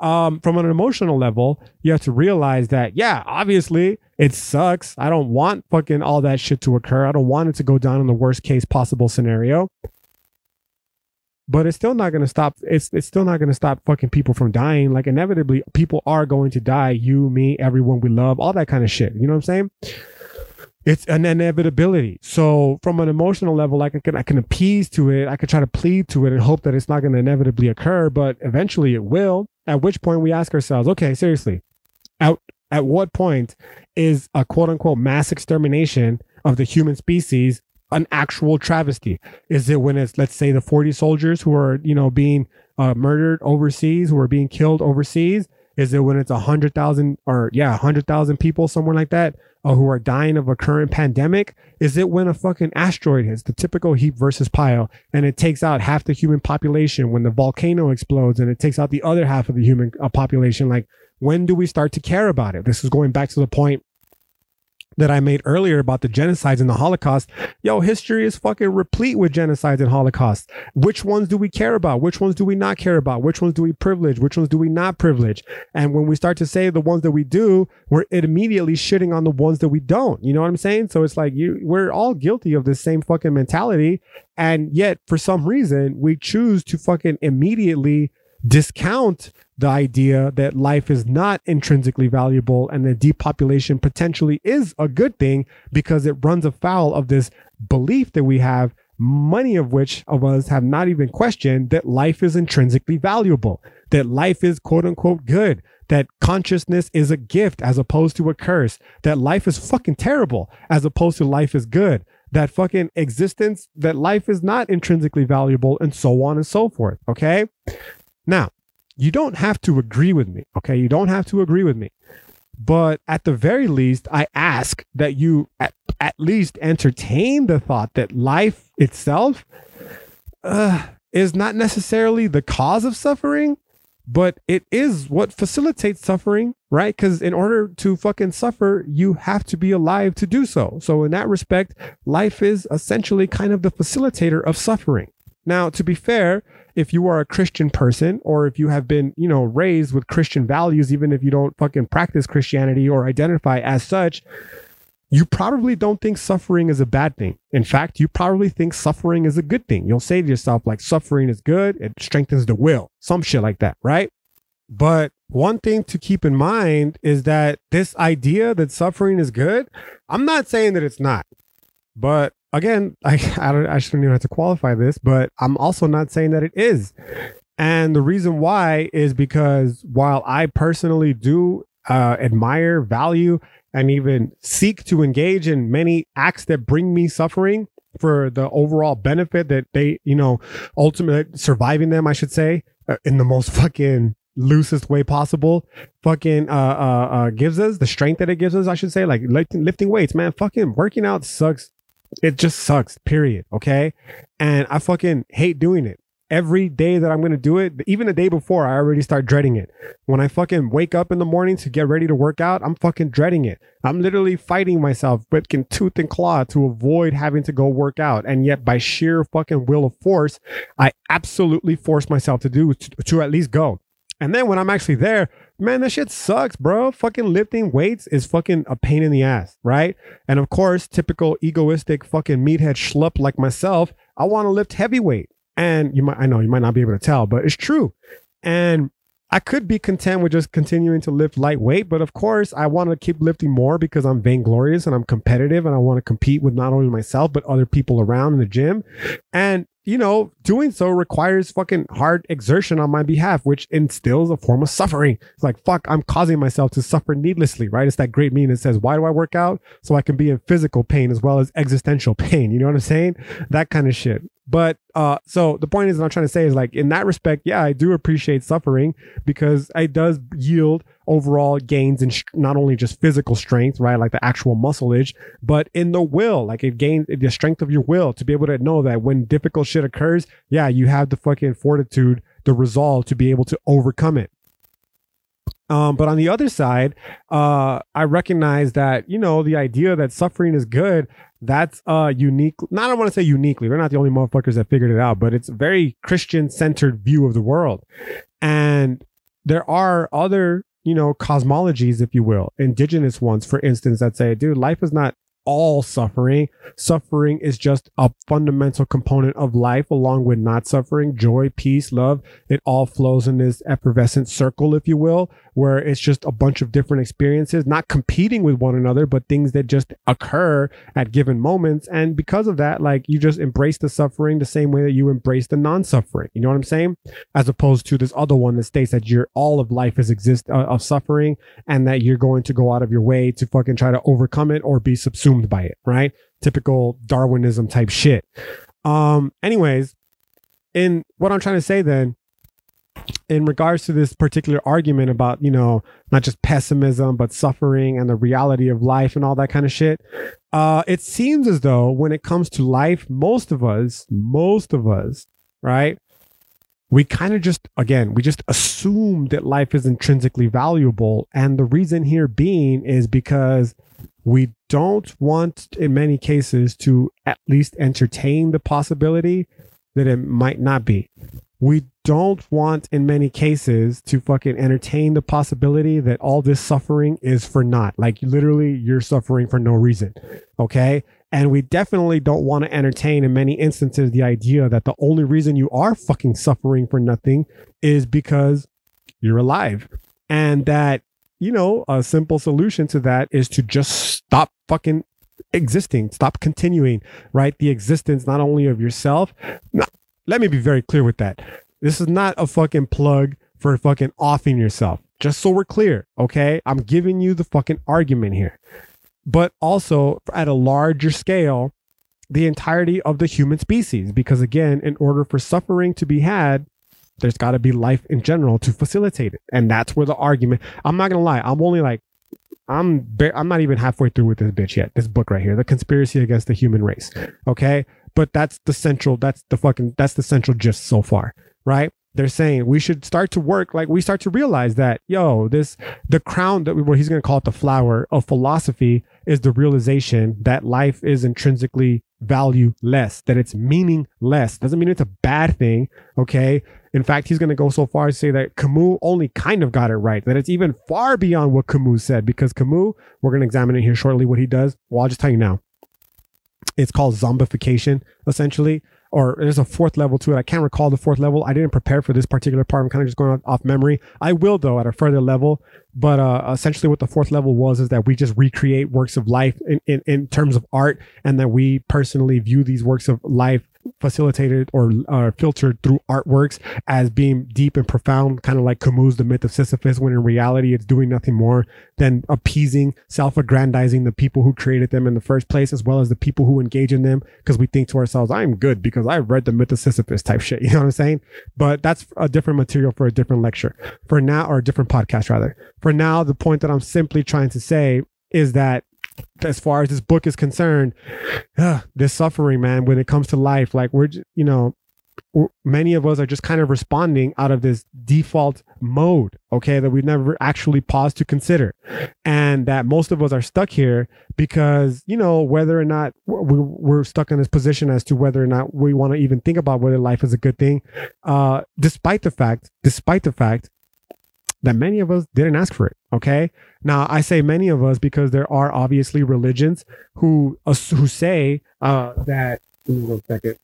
Um, from an emotional level, you have to realize that, yeah, obviously it sucks. I don't want fucking all that shit to occur. I don't want it to go down in the worst case possible scenario but it's still not going to stop it's it's still not going to stop fucking people from dying. Like inevitably people are going to die. You me everyone we love all that kind of shit. You know what i'm saying? It's an inevitability. So from an emotional level like i can i can appease to it. I can try to plead to it and hope that it's not going to inevitably occur but eventually it will. At which point we ask ourselves okay seriously out at what point is a quote unquote mass extermination of the human species an actual travesty? Is it when it's let's say the 40 soldiers who are you know being uh, murdered overseas, who are being killed overseas? Is it when it's a hundred thousand or yeah, hundred thousand people somewhere like that uh, who are dying of a current pandemic? Is it when a fucking asteroid hits the typical heap versus pile and it takes out half the human population? When the volcano explodes and it takes out the other half of the human uh, population? Like when do we start to care about it? This is going back to the point that I made earlier about the genocides and the Holocaust, yo, history is fucking replete with genocides and Holocausts. Which ones do we care about? Which ones do we not care about? Which ones do we privilege? Which ones do we not privilege? And when we start to say the ones that we do, we're immediately shitting on the ones that we don't. You know what I'm saying? So it's like you, we're all guilty of this same fucking mentality. And yet, for some reason, we choose to fucking immediately discount the idea that life is not intrinsically valuable and that depopulation potentially is a good thing because it runs afoul of this belief that we have many of which of us have not even questioned that life is intrinsically valuable that life is quote unquote good that consciousness is a gift as opposed to a curse that life is fucking terrible as opposed to life is good that fucking existence that life is not intrinsically valuable and so on and so forth okay now, you don't have to agree with me, okay? You don't have to agree with me. But at the very least, I ask that you at, at least entertain the thought that life itself uh, is not necessarily the cause of suffering, but it is what facilitates suffering, right? Because in order to fucking suffer, you have to be alive to do so. So, in that respect, life is essentially kind of the facilitator of suffering. Now, to be fair, if you are a Christian person or if you have been, you know, raised with Christian values, even if you don't fucking practice Christianity or identify as such, you probably don't think suffering is a bad thing. In fact, you probably think suffering is a good thing. You'll say to yourself, like, suffering is good, it strengthens the will, some shit like that, right? But one thing to keep in mind is that this idea that suffering is good, I'm not saying that it's not. But again, I, <laughs> I, don't, I shouldn't even have to qualify this, but I'm also not saying that it is. And the reason why is because while I personally do uh, admire, value, and even seek to engage in many acts that bring me suffering for the overall benefit that they, you know, ultimately surviving them, I should say, uh, in the most fucking loosest way possible, fucking uh, uh, uh, gives us the strength that it gives us, I should say, like lifting, lifting weights, man, fucking working out sucks. It just sucks, period. Okay. And I fucking hate doing it every day that I'm going to do it, even the day before, I already start dreading it. When I fucking wake up in the morning to get ready to work out, I'm fucking dreading it. I'm literally fighting myself, fucking tooth and claw to avoid having to go work out. And yet, by sheer fucking will of force, I absolutely force myself to do to, to at least go. And then when I'm actually there, man, that shit sucks, bro. Fucking lifting weights is fucking a pain in the ass, right? And of course, typical egoistic fucking meathead schlup like myself, I want to lift heavyweight. And you might, I know you might not be able to tell, but it's true. And I could be content with just continuing to lift lightweight, but of course, I want to keep lifting more because I'm vainglorious and I'm competitive and I want to compete with not only myself, but other people around in the gym. And you know, doing so requires fucking hard exertion on my behalf, which instills a form of suffering. It's like, fuck, I'm causing myself to suffer needlessly, right? It's that great meme that says, why do I work out? So I can be in physical pain as well as existential pain. You know what I'm saying? That kind of shit. But uh, so the point is, I'm trying to say is like in that respect, yeah, I do appreciate suffering because it does yield overall gains in sh- not only just physical strength, right, like the actual muscleage, but in the will, like it gains the strength of your will to be able to know that when difficult shit occurs, yeah, you have the fucking fortitude, the resolve to be able to overcome it. Um, but on the other side, uh, I recognize that, you know, the idea that suffering is good, that's uh unique. Not I don't want to say uniquely. We're not the only motherfuckers that figured it out, but it's a very Christian centered view of the world. And there are other, you know, cosmologies, if you will, indigenous ones, for instance, that say, dude, life is not all suffering. Suffering is just a fundamental component of life, along with not suffering, joy, peace, love. It all flows in this effervescent circle, if you will, where it's just a bunch of different experiences, not competing with one another, but things that just occur at given moments. And because of that, like you just embrace the suffering the same way that you embrace the non suffering. You know what I'm saying? As opposed to this other one that states that you're all of life is exist uh, of suffering and that you're going to go out of your way to fucking try to overcome it or be subsumed consumed by it, right? Typical Darwinism type shit. Um, anyways, in what I'm trying to say then, in regards to this particular argument about, you know, not just pessimism, but suffering and the reality of life and all that kind of shit, uh, it seems as though when it comes to life, most of us, most of us, right, we kind of just, again, we just assume that life is intrinsically valuable. And the reason here being is because we don't want, in many cases, to at least entertain the possibility that it might not be. We don't want, in many cases, to fucking entertain the possibility that all this suffering is for naught. Like, literally, you're suffering for no reason. Okay. And we definitely don't want to entertain, in many instances, the idea that the only reason you are fucking suffering for nothing is because you're alive. And that you know, a simple solution to that is to just stop fucking existing, stop continuing, right? The existence not only of yourself. let me be very clear with that. This is not a fucking plug for fucking offing yourself. Just so we're clear, okay? I'm giving you the fucking argument here. But also at a larger scale, the entirety of the human species. Because again, in order for suffering to be had, there's got to be life in general to facilitate it. And that's where the argument, I'm not going to lie, I'm only like I'm ba- I'm not even halfway through with this bitch yet. This book right here, The Conspiracy Against the Human Race. Okay? But that's the central that's the fucking that's the central gist so far, right? They're saying we should start to work like we start to realize that yo, this the crown that we, he's going to call it the flower of philosophy is the realization that life is intrinsically valueless, that it's meaning less. Doesn't mean it's a bad thing, okay? In fact, he's going to go so far as to say that Camus only kind of got it right, that it's even far beyond what Camus said, because Camus, we're going to examine it here shortly what he does. Well, I'll just tell you now. It's called zombification, essentially or there's a fourth level to it. I can't recall the fourth level. I didn't prepare for this particular part. I'm kind of just going off memory. I will though at a further level. But uh, essentially, what the fourth level was is that we just recreate works of life in, in, in terms of art, and that we personally view these works of life facilitated or uh, filtered through artworks as being deep and profound, kind of like Camus' The Myth of Sisyphus, when in reality it's doing nothing more than appeasing, self-aggrandizing the people who created them in the first place, as well as the people who engage in them, because we think to ourselves, I'm good because I've read The Myth of Sisyphus type shit. <laughs> You know what I'm saying? But that's a different material for a different lecture. For now, or a different podcast rather. For now, the point that I'm simply trying to say is that as far as this book is concerned, this suffering, man, when it comes to life, like we're, you know, many of us are just kind of responding out of this default mode, okay, that we never actually paused to consider. And that most of us are stuck here because, you know, whether or not we're stuck in this position as to whether or not we want to even think about whether life is a good thing, uh, despite the fact, despite the fact that many of us didn't ask for it. Okay. Now I say many of us because there are obviously religions who who say uh, that. One second.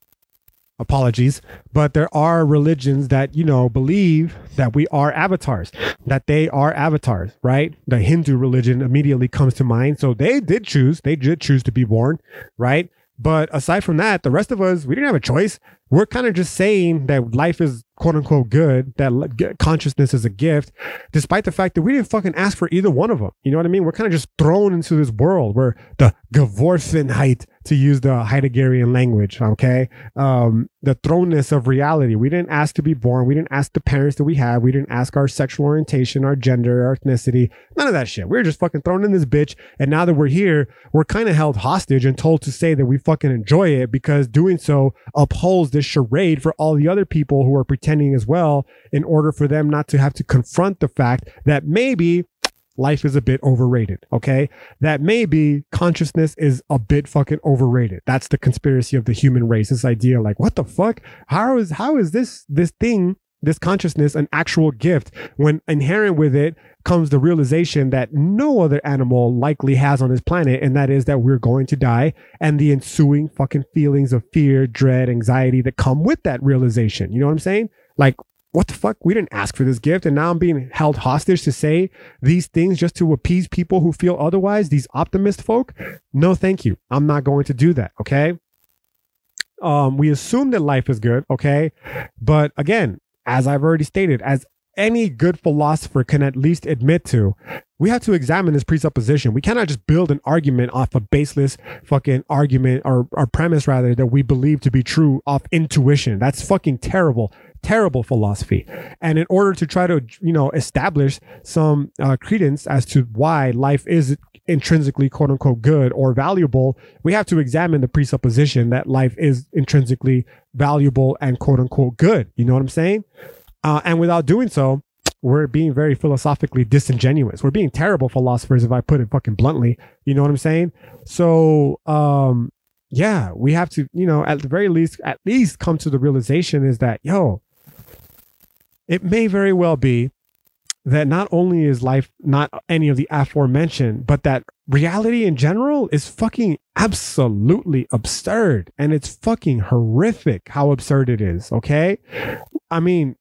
Apologies, but there are religions that you know believe that we are avatars, that they are avatars, right? The Hindu religion immediately comes to mind, so they did choose, they did choose to be born, right? But aside from that, the rest of us, we didn't have a choice. We're kind of just saying that life is quote unquote good, that consciousness is a gift, despite the fact that we didn't fucking ask for either one of them. You know what I mean? We're kind of just thrown into this world where the Geworfenheit to use the Heideggerian language, okay? Um, the thrownness of reality. We didn't ask to be born. We didn't ask the parents that we have. We didn't ask our sexual orientation, our gender, our ethnicity, none of that shit. We are just fucking thrown in this bitch. And now that we're here, we're kind of held hostage and told to say that we fucking enjoy it because doing so upholds this charade for all the other people who are pretending as well in order for them not to have to confront the fact that maybe life is a bit overrated. Okay. That maybe consciousness is a bit fucking overrated. That's the conspiracy of the human race. This idea like, what the fuck? How is, how is this, this thing, this consciousness an actual gift when inherent with it comes the realization that no other animal likely has on this planet. And that is that we're going to die and the ensuing fucking feelings of fear, dread, anxiety that come with that realization. You know what I'm saying? Like what the fuck? We didn't ask for this gift. And now I'm being held hostage to say these things just to appease people who feel otherwise, these optimist folk. No, thank you. I'm not going to do that. Okay. Um, we assume that life is good. Okay. But again, as I've already stated, as any good philosopher can at least admit to, we have to examine this presupposition. We cannot just build an argument off a baseless fucking argument or, or premise rather that we believe to be true off intuition. That's fucking terrible terrible philosophy. And in order to try to, you know, establish some uh, credence as to why life is intrinsically quote unquote good or valuable, we have to examine the presupposition that life is intrinsically valuable and quote unquote good. You know what I'm saying? Uh, and without doing so, we're being very philosophically disingenuous. We're being terrible philosophers, if I put it fucking bluntly. You know what I'm saying? So, um, yeah, we have to, you know, at the very least, at least come to the realization is that, yo, it may very well be that not only is life not any of the aforementioned, but that reality in general is fucking absolutely absurd. And it's fucking horrific how absurd it is. Okay. I mean,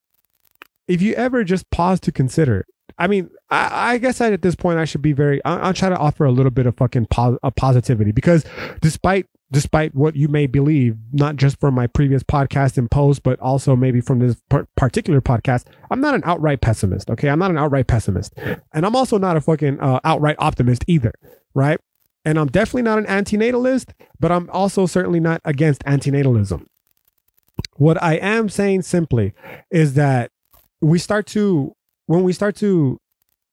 if you ever just pause to consider, I mean, I, I guess I, at this point I should be very. I, will try to offer a little bit of fucking pos- uh, positivity because despite despite what you may believe, not just from my previous podcast and post, but also maybe from this particular podcast, I'm not an outright pessimist. Okay. I'm not an outright pessimist. And I'm also not a fucking uh, outright optimist either. Right. And I'm definitely not an antinatalist, but I'm also certainly not against antinatalism. What I am saying simply is that we start to, when we start to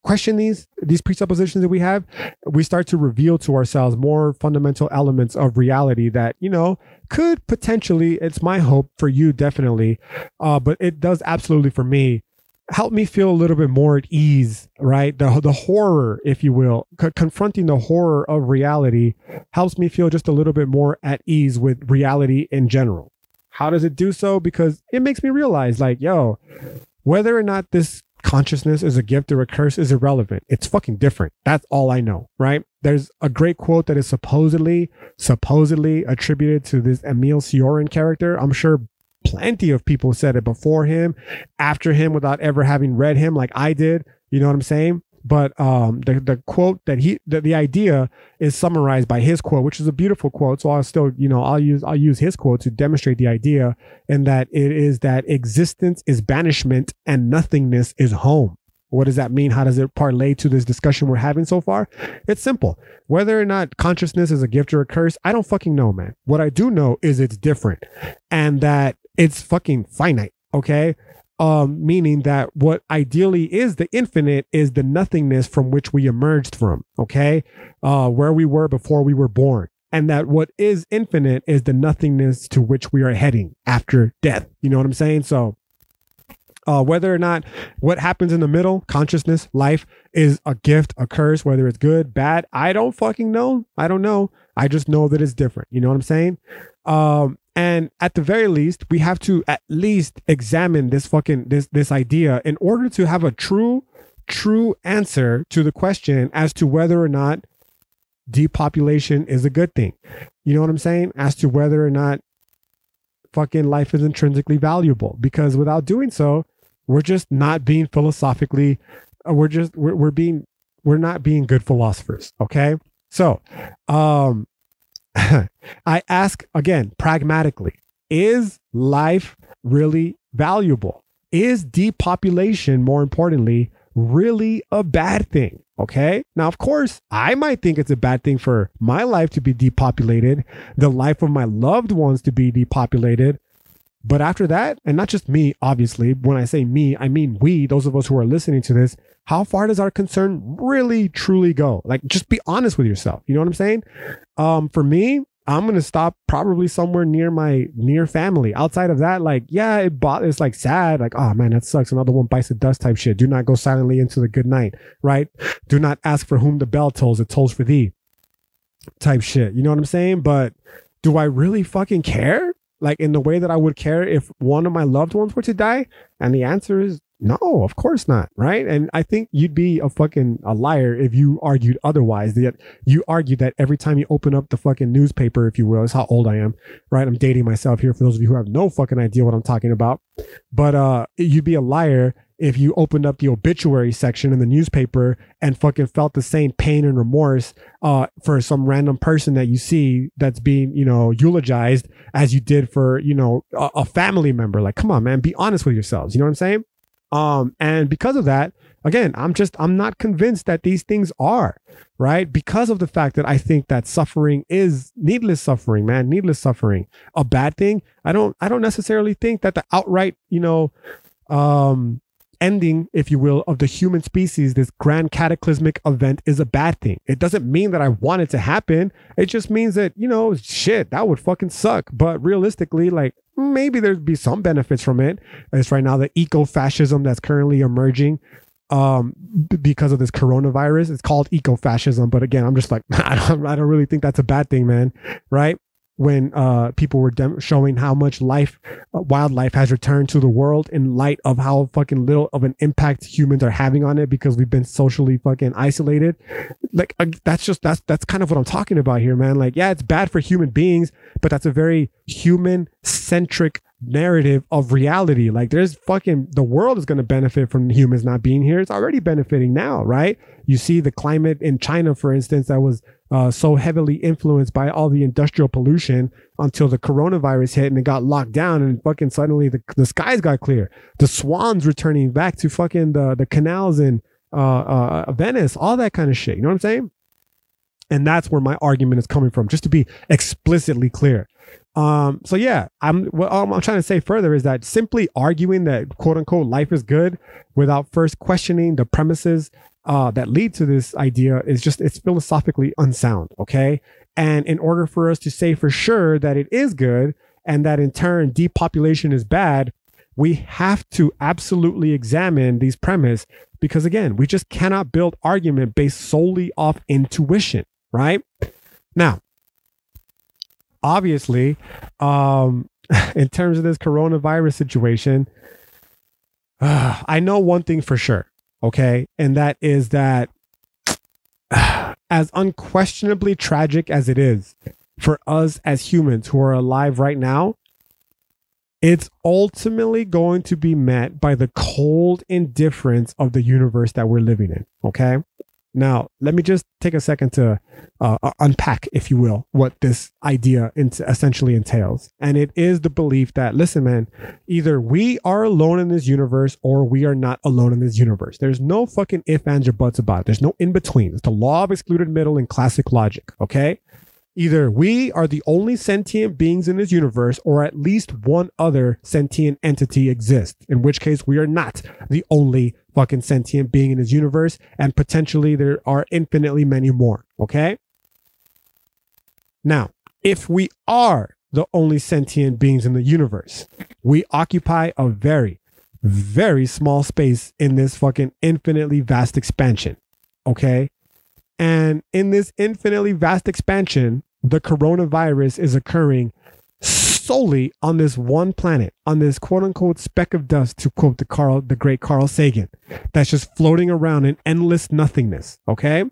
question these these presuppositions that we have, we start to reveal to ourselves more fundamental elements of reality that you know could potentially. It's my hope for you, definitely, uh, but it does absolutely for me help me feel a little bit more at ease, right? The the horror, if you will, c- confronting the horror of reality helps me feel just a little bit more at ease with reality in general. How does it do so? Because it makes me realize, like, yo, whether or not this consciousness is a gift or a curse is irrelevant. It's fucking different. That's all I know, right? There's a great quote that is supposedly, supposedly attributed to this Emil Cioran character. I'm sure plenty of people said it before him, after him, without ever having read him like I did. You know what I'm saying? But um, the the quote that he the, the idea is summarized by his quote, which is a beautiful quote. So I'll still you know I'll use I'll use his quote to demonstrate the idea, and that it is that existence is banishment and nothingness is home. What does that mean? How does it parlay to this discussion we're having so far? It's simple. Whether or not consciousness is a gift or a curse, I don't fucking know, man. What I do know is it's different and that it's fucking finite. Okay. Um, meaning that what ideally is the infinite is the nothingness from which we emerged from. Okay. Uh, where we were before we were born. And that what is infinite is the nothingness to which we are heading after death. You know what I'm saying? So, uh, whether or not what happens in the middle, consciousness, life, is a gift, a curse, whether it's good, bad, I don't fucking know. I don't know. I just know that it's different. You know what I'm saying? Um, and at the very least, we have to at least examine this fucking this this idea in order to have a true, true answer to the question as to whether or not depopulation is a good thing. You know what I'm saying? As to whether or not fucking life is intrinsically valuable. Because without doing so, we're just not being philosophically, uh, we're just we're, we're being we're not being good philosophers. Okay. So um I ask again pragmatically is life really valuable? Is depopulation, more importantly, really a bad thing? Okay. Now, of course, I might think it's a bad thing for my life to be depopulated, the life of my loved ones to be depopulated. But after that, and not just me, obviously, when I say me, I mean we, those of us who are listening to this, how far does our concern really truly go? Like, just be honest with yourself. You know what I'm saying? Um, for me, I'm gonna stop probably somewhere near my near family. Outside of that, like, yeah, it bought it's like sad, like, oh man, that sucks. Another one bites the dust type shit. Do not go silently into the good night, right? Do not ask for whom the bell tolls, it tolls for thee. Type shit. You know what I'm saying? But do I really fucking care? Like in the way that I would care if one of my loved ones were to die? And the answer is no, of course not, right? And I think you'd be a fucking a liar if you argued otherwise. That you argue that every time you open up the fucking newspaper, if you will, is how old I am, right? I'm dating myself here for those of you who have no fucking idea what I'm talking about. But uh you'd be a liar if you opened up the obituary section in the newspaper and fucking felt the same pain and remorse uh, for some random person that you see that's being, you know, eulogized as you did for, you know, a, a family member. Like, come on, man, be honest with yourselves. You know what I'm saying? Um, and because of that, again, I'm just, I'm not convinced that these things are right because of the fact that I think that suffering is needless suffering, man, needless suffering, a bad thing. I don't, I don't necessarily think that the outright, you know, um, ending, if you will, of the human species, this grand cataclysmic event is a bad thing. It doesn't mean that I want it to happen. It just means that, you know, shit, that would fucking suck. But realistically, like maybe there'd be some benefits from it. It's right now the eco fascism that's currently emerging um because of this coronavirus it's called eco-fascism but again i'm just like <laughs> I don't, I don't really think that's a bad thing man right when uh, people were dem- showing how much life, uh, wildlife has returned to the world in light of how fucking little of an impact humans are having on it because we've been socially fucking isolated. Like uh, that's just that's that's kind of what I'm talking about here, man. Like, yeah, it's bad for human beings, but that's a very human centric narrative of reality. Like there's fucking the world is going to benefit from humans not being here. It's already benefiting now, right? You see the climate in China, for instance, that was uh, so heavily influenced by all the industrial pollution until the coronavirus hit and it got locked down and fucking suddenly the, the skies got clear. The swans returning back to fucking the, the canals in uh, uh, Venice, all that kind of shit. You know what I'm saying? And that's where my argument is coming from, just to be explicitly clear. Um, so yeah, I'm what I'm trying to say further is that simply arguing that quote unquote life is good without first questioning the premises uh, that lead to this idea is just it's philosophically unsound. Okay, and in order for us to say for sure that it is good and that in turn depopulation is bad, we have to absolutely examine these premise because again, we just cannot build argument based solely off intuition, right? Now, obviously, um, <laughs> in terms of this coronavirus situation, uh, <sighs> I know one thing for sure, okay? And that is that <sighs> as unquestionably tragic as it is for us as humans who are alive right now, it's ultimately going to be met by the cold indifference of the universe that we're living in. Okay. Now, let me just take a second to uh, unpack, if you will, what this idea essentially entails. And it is the belief that, listen, man, either we are alone in this universe or we are not alone in this universe. There's no fucking if, ands, or buts about it. There's no in between. It's the law of excluded middle in classic logic. Okay. Either we are the only sentient beings in this universe, or at least one other sentient entity exists, in which case we are not the only fucking sentient being in this universe, and potentially there are infinitely many more. Okay? Now, if we are the only sentient beings in the universe, we occupy a very, very small space in this fucking infinitely vast expansion. Okay? And in this infinitely vast expansion, the coronavirus is occurring solely on this one planet, on this quote unquote speck of dust, to quote the Carl, the great Carl Sagan, that's just floating around in endless nothingness. Okay.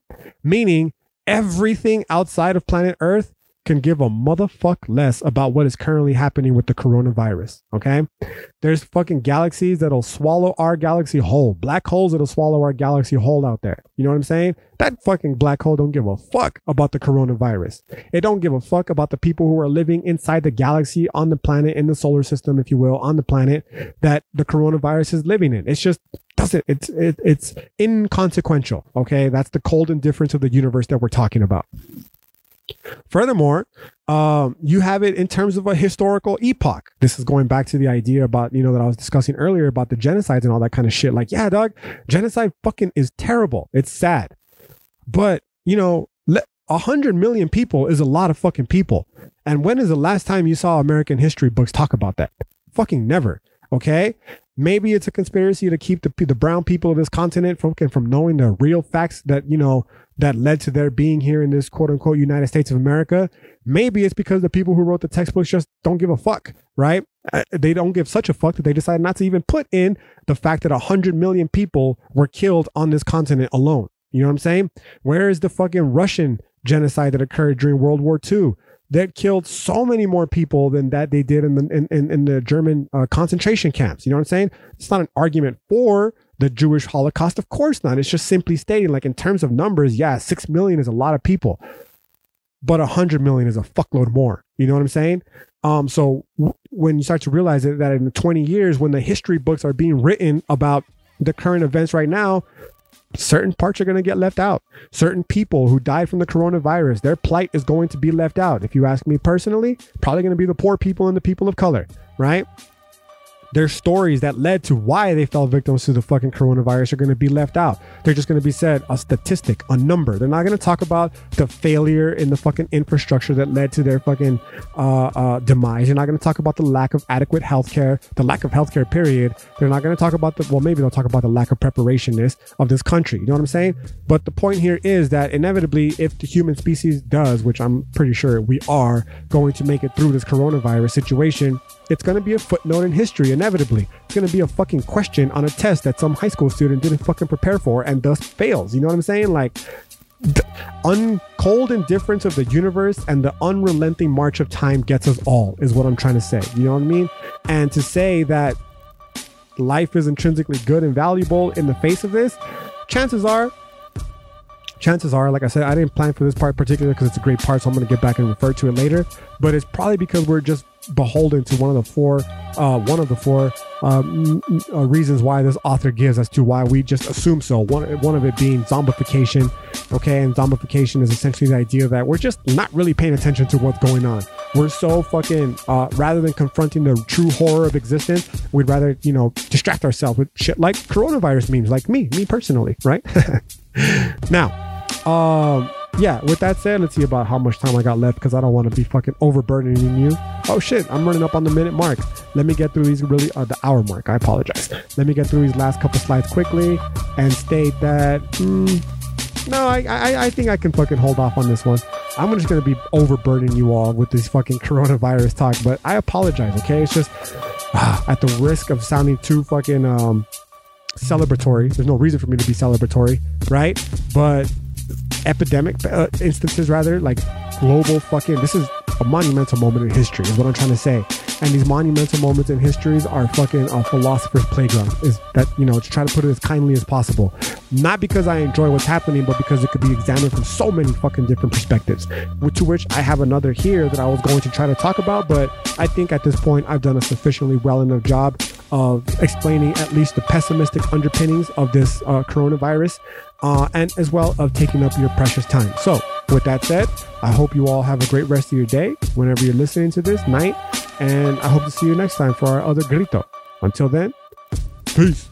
Meaning everything outside of planet Earth can give a motherfuck less about what is currently happening with the coronavirus. Okay. There's fucking galaxies that'll swallow our galaxy whole, black holes that'll swallow our galaxy whole out there. You know what I'm saying? That fucking black hole don't give a fuck about the coronavirus. It don't give a fuck about the people who are living inside the galaxy on the planet, in the solar system, if you will, on the planet that the coronavirus is living in. It's just doesn't it's it, it's inconsequential okay that's the cold indifference of the universe that we're talking about Furthermore, um, you have it in terms of a historical epoch. This is going back to the idea about, you know, that I was discussing earlier about the genocides and all that kind of shit. Like, yeah, dog, genocide fucking is terrible. It's sad. But, you know, a hundred million people is a lot of fucking people. And when is the last time you saw American history books talk about that? Fucking never. Okay. Maybe it's a conspiracy to keep the, the brown people of this continent from, from knowing the real facts that, you know, that led to their being here in this quote unquote United States of America. Maybe it's because the people who wrote the textbooks just don't give a fuck, right? Uh, they don't give such a fuck that they decide not to even put in the fact that 100 million people were killed on this continent alone. You know what I'm saying? Where is the fucking Russian genocide that occurred during World War II? That killed so many more people than that they did in the in, in, in the German uh, concentration camps. You know what I'm saying? It's not an argument for the Jewish Holocaust. Of course not. It's just simply stating, like, in terms of numbers, yeah, six million is a lot of people, but a hundred million is a fuckload more. You know what I'm saying? Um, so w- when you start to realize that, that in 20 years, when the history books are being written about the current events right now, certain parts are going to get left out. Certain people who died from the coronavirus, their plight is going to be left out. If you ask me personally, probably going to be the poor people and the people of color, right? Their stories that led to why they fell victims to the fucking coronavirus are going to be left out. They're just going to be said a statistic, a number. They're not going to talk about the failure in the fucking infrastructure that led to their fucking uh, uh, demise. They're not going to talk about the lack of adequate healthcare, the lack of healthcare, period. They're not going to talk about the, well, maybe they'll talk about the lack of preparationness of this country. You know what I'm saying? But the point here is that inevitably, if the human species does, which I'm pretty sure we are going to make it through this coronavirus situation, it's going to be a footnote in history, inevitably. It's going to be a fucking question on a test that some high school student didn't fucking prepare for and thus fails. You know what I'm saying? Like, the uncold indifference of the universe and the unrelenting march of time gets us all, is what I'm trying to say. You know what I mean? And to say that life is intrinsically good and valuable in the face of this, chances are chances are, like I said, I didn't plan for this part particularly because it's a great part, so I'm going to get back and refer to it later. But it's probably because we're just beholden to one of the four, uh, one of the four um, uh, reasons why this author gives as to why we just assume so. One, one of it being zombification. Okay, and zombification is essentially the idea that we're just not really paying attention to what's going on. we're so fucking uh, rather than confronting the true horror of existence, we'd rather you know distract ourselves with shit like coronavirus memes, like me, me personally, right? <laughs> now, um, yeah. With that said, let's see about how much time I got left because I don't want to be fucking overburdening you. Oh shit, I'm running up on the minute mark. Let me get through these really uh, the hour mark. I apologize. Let me get through these last couple slides quickly and state that. Mm, no, I, I I think I can fucking hold off on this one. I'm just gonna be overburdening you all with this fucking <laughs> coronavirus talk, but I apologize. Okay, it's just ah, <sighs> at the risk of sounding too fucking um celebratory. There's no reason for me to be celebratory, right? But epidemic uh, instances, rather like global fucking. This is a monumental moment in history, is what I'm trying to say. And these monumental moments in histories are fucking a philosopher's playground. Is that you know to try to put it as kindly as possible. Not because I enjoy what's happening, but because it could be examined from so many fucking different perspectives. To which I have another here that I was going to try to talk about, but I think at this point I've done a sufficiently well enough job of explaining at least the pessimistic underpinnings of this uh, coronavirus, uh, and as well of taking up your precious time. So, with that said, I hope you all have a great rest of your day whenever you're listening to this night, and I hope to see you next time for our other grito. Until then, peace.